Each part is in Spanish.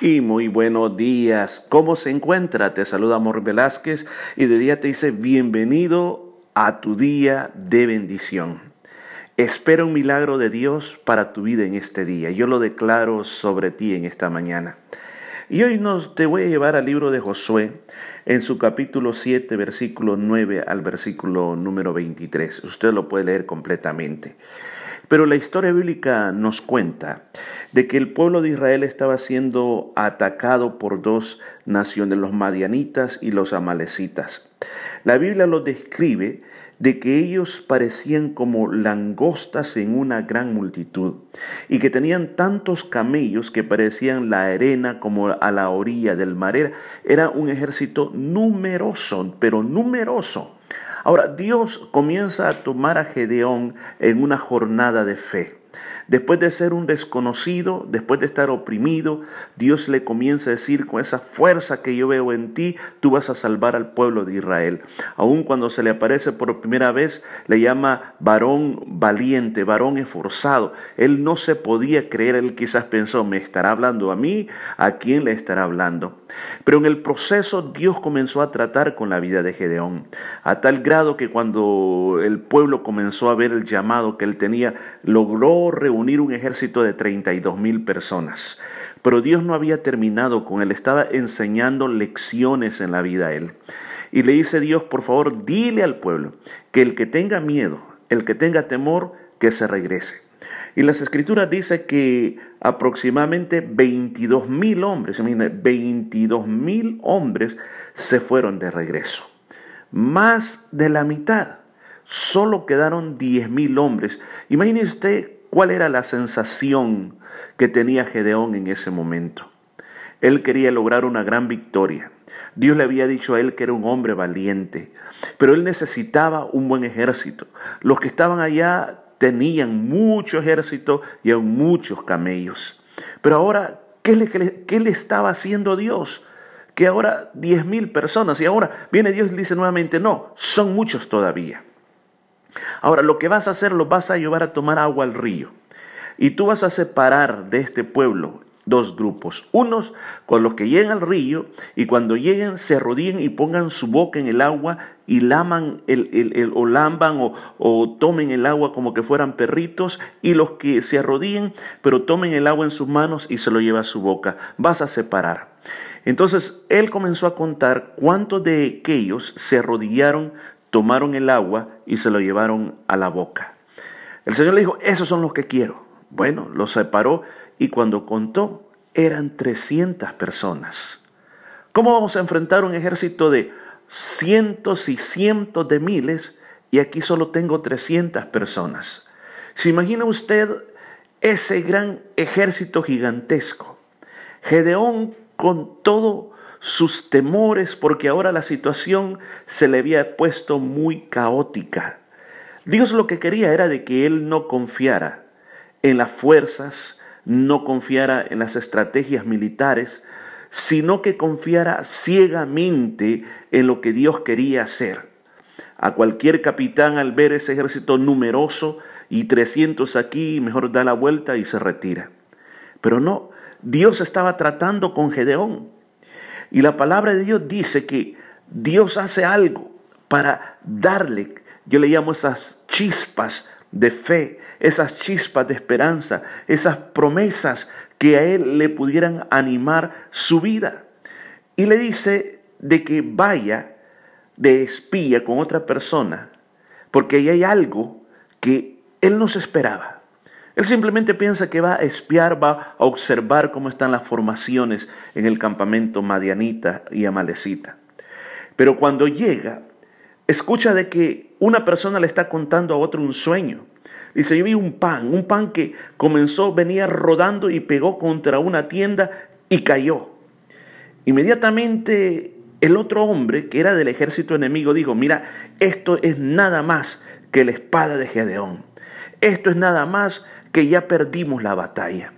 Y muy buenos días. ¿Cómo se encuentra? Te saluda Amor Velázquez y de día te dice bienvenido a tu día de bendición. Espera un milagro de Dios para tu vida en este día. Yo lo declaro sobre ti en esta mañana. Y hoy nos te voy a llevar al libro de Josué en su capítulo 7, versículo 9 al versículo número 23. Usted lo puede leer completamente. Pero la historia bíblica nos cuenta de que el pueblo de Israel estaba siendo atacado por dos naciones, los madianitas y los amalecitas. La Biblia lo describe de que ellos parecían como langostas en una gran multitud y que tenían tantos camellos que parecían la arena como a la orilla del mar. Era un ejército numeroso, pero numeroso. Ahora, Dios comienza a tomar a Gedeón en una jornada de fe. Después de ser un desconocido, después de estar oprimido, Dios le comienza a decir, con esa fuerza que yo veo en ti, tú vas a salvar al pueblo de Israel. Aun cuando se le aparece por primera vez, le llama varón valiente, varón esforzado. Él no se podía creer, él quizás pensó, ¿me estará hablando a mí? ¿A quién le estará hablando? Pero en el proceso Dios comenzó a tratar con la vida de Gedeón, a tal grado que cuando el pueblo comenzó a ver el llamado que él tenía, logró reunir unir un ejército de 32 mil personas. Pero Dios no había terminado con él, estaba enseñando lecciones en la vida a él. Y le dice Dios, por favor, dile al pueblo que el que tenga miedo, el que tenga temor, que se regrese. Y las escrituras dicen que aproximadamente 22 mil hombres, 22 mil hombres se fueron de regreso. Más de la mitad. Solo quedaron 10 mil hombres. Imagínese usted ¿Cuál era la sensación que tenía Gedeón en ese momento? Él quería lograr una gran victoria. Dios le había dicho a él que era un hombre valiente, pero él necesitaba un buen ejército. Los que estaban allá tenían mucho ejército y aún muchos camellos. Pero ahora, ¿qué le, qué le estaba haciendo Dios? Que ahora diez mil personas y ahora viene Dios y dice nuevamente, no, son muchos todavía. Ahora, lo que vas a hacer, lo vas a llevar a tomar agua al río. Y tú vas a separar de este pueblo dos grupos. Unos con los que lleguen al río y cuando lleguen se arrodillen y pongan su boca en el agua y laman el, o lamban o, o, tomen el agua como que fueran perritos y los que se arrodillen pero tomen el agua en sus manos y se lo lleva a su boca. Vas a separar. Entonces él comenzó a contar cuántos de aquellos se arrodillaron tomaron el agua y se lo llevaron a la boca. El Señor le dijo, esos son los que quiero. Bueno, los separó y cuando contó eran 300 personas. ¿Cómo vamos a enfrentar un ejército de cientos y cientos de miles y aquí solo tengo 300 personas? ¿Se imagina usted ese gran ejército gigantesco? Gedeón con todo sus temores porque ahora la situación se le había puesto muy caótica. Dios lo que quería era de que él no confiara en las fuerzas, no confiara en las estrategias militares, sino que confiara ciegamente en lo que Dios quería hacer. A cualquier capitán al ver ese ejército numeroso y 300 aquí, mejor da la vuelta y se retira. Pero no, Dios estaba tratando con Gedeón. Y la palabra de Dios dice que Dios hace algo para darle, yo le llamo esas chispas de fe, esas chispas de esperanza, esas promesas que a él le pudieran animar su vida. Y le dice de que vaya de espía con otra persona, porque ahí hay algo que él no se esperaba. Él simplemente piensa que va a espiar, va a observar cómo están las formaciones en el campamento madianita y amalecita. Pero cuando llega, escucha de que una persona le está contando a otro un sueño. Dice, yo vi un pan, un pan que comenzó, venía rodando y pegó contra una tienda y cayó. Inmediatamente el otro hombre, que era del ejército enemigo, dijo, mira, esto es nada más que la espada de Gedeón. Esto es nada más que ya perdimos la batalla.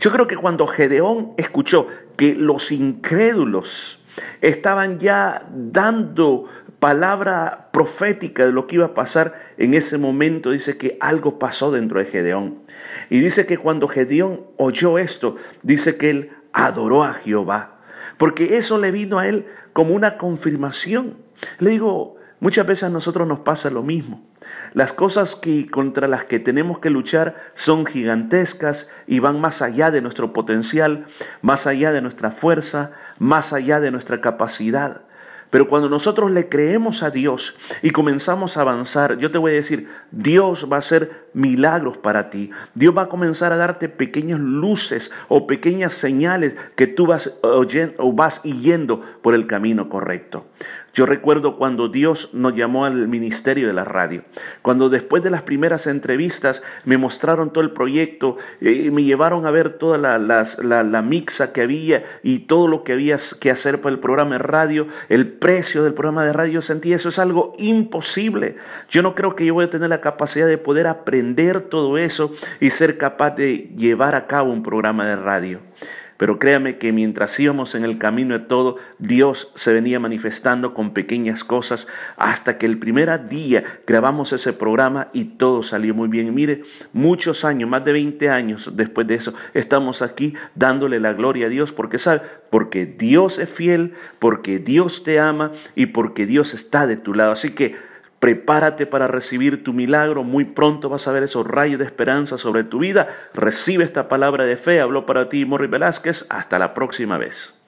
Yo creo que cuando Gedeón escuchó que los incrédulos estaban ya dando palabra profética de lo que iba a pasar en ese momento, dice que algo pasó dentro de Gedeón. Y dice que cuando Gedeón oyó esto, dice que él adoró a Jehová, porque eso le vino a él como una confirmación. Le digo, muchas veces a nosotros nos pasa lo mismo. Las cosas que, contra las que tenemos que luchar son gigantescas y van más allá de nuestro potencial, más allá de nuestra fuerza, más allá de nuestra capacidad. Pero cuando nosotros le creemos a Dios y comenzamos a avanzar, yo te voy a decir, Dios va a hacer milagros para ti. Dios va a comenzar a darte pequeñas luces o pequeñas señales que tú vas oyendo o vas yendo por el camino correcto. Yo recuerdo cuando Dios nos llamó al ministerio de la radio, cuando después de las primeras entrevistas me mostraron todo el proyecto, y me llevaron a ver toda la, la, mixa que había y todo lo que había que hacer para el programa de radio, el precio del programa de radio, sentí eso es algo imposible. Yo no creo que yo voy a tener la capacidad de poder aprender todo eso y ser capaz de llevar a cabo un programa de radio. Pero créame que mientras íbamos en el camino de todo, Dios se venía manifestando con pequeñas cosas hasta que el primer día grabamos ese programa y todo salió muy bien. mire, muchos años, más de 20 años después de eso, estamos aquí dándole la gloria a Dios porque sabe, porque Dios es fiel, porque Dios te ama y porque Dios está de tu lado. Así que Prepárate para recibir tu milagro. Muy pronto vas a ver esos rayos de esperanza sobre tu vida. Recibe esta palabra de fe. Habló para ti Morri Velázquez. Hasta la próxima vez.